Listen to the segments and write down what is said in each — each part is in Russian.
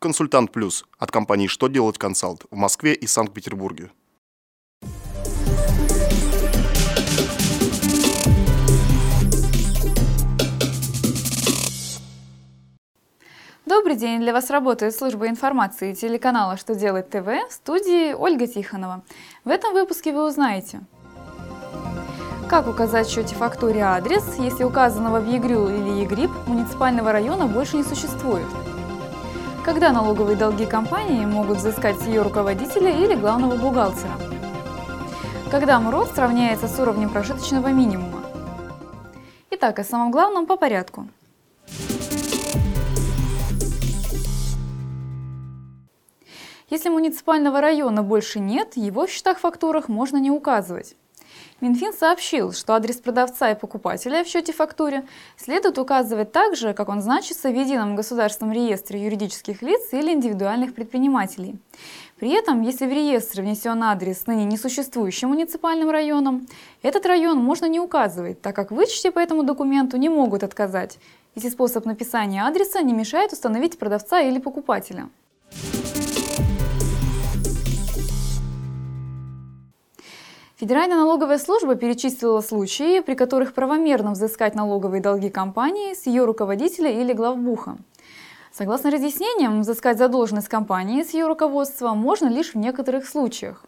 Консультант Плюс от компании «Что делать консалт» в Москве и Санкт-Петербурге. Добрый день! Для вас работает служба информации телеканала «Что делать ТВ» в студии Ольга Тихонова. В этом выпуске вы узнаете, как указать в счете фактуре адрес, если указанного в ЕГРЮЛ или ЕГРИП муниципального района больше не существует? Когда налоговые долги компании могут взыскать с ее руководителя или главного бухгалтера? Когда МРОД сравняется с уровнем прожиточного минимума? Итак, о самом главном по порядку. Если муниципального района больше нет, его в счетах-фактурах можно не указывать. Минфин сообщил, что адрес продавца и покупателя в счете-фактуре следует указывать так же, как он значится в Едином государственном реестре юридических лиц или индивидуальных предпринимателей. При этом, если в реестр внесен адрес ныне несуществующим муниципальным районом, этот район можно не указывать, так как вычете по этому документу не могут отказать, если способ написания адреса не мешает установить продавца или покупателя. Федеральная налоговая служба перечислила случаи, при которых правомерно взыскать налоговые долги компании с ее руководителя или главбуха. Согласно разъяснениям, взыскать задолженность компании с ее руководства можно лишь в некоторых случаях.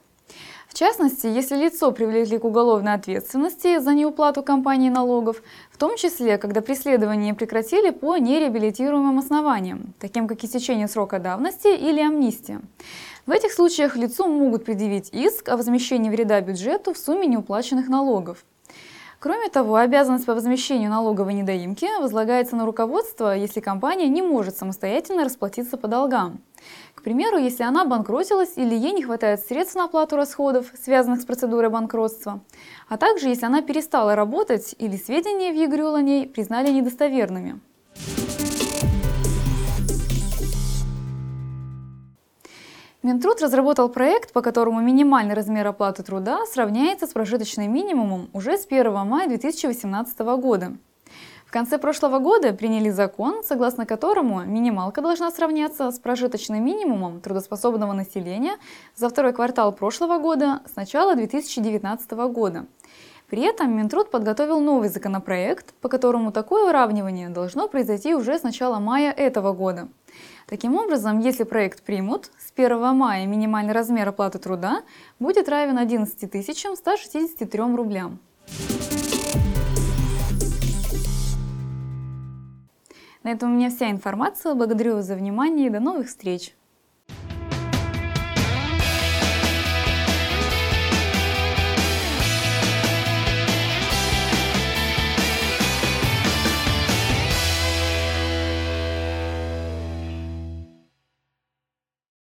В частности, если лицо привлекли к уголовной ответственности за неуплату компании налогов, в том числе, когда преследование прекратили по нереабилитируемым основаниям, таким как истечение срока давности или амнистия. В этих случаях лицу могут предъявить иск о возмещении вреда бюджету в сумме неуплаченных налогов. Кроме того, обязанность по возмещению налоговой недоимки возлагается на руководство, если компания не может самостоятельно расплатиться по долгам. К примеру, если она банкротилась или ей не хватает средств на оплату расходов, связанных с процедурой банкротства, а также если она перестала работать или сведения в ЕГРЮЛ о ней признали недостоверными. Минтруд разработал проект, по которому минимальный размер оплаты труда сравняется с прожиточным минимумом уже с 1 мая 2018 года. В конце прошлого года приняли закон, согласно которому минималка должна сравняться с прожиточным минимумом трудоспособного населения за второй квартал прошлого года с начала 2019 года. При этом Минтруд подготовил новый законопроект, по которому такое уравнивание должно произойти уже с начала мая этого года. Таким образом, если проект примут, с 1 мая минимальный размер оплаты труда будет равен 11 163 рублям. На этом у меня вся информация. Благодарю вас за внимание и до новых встреч!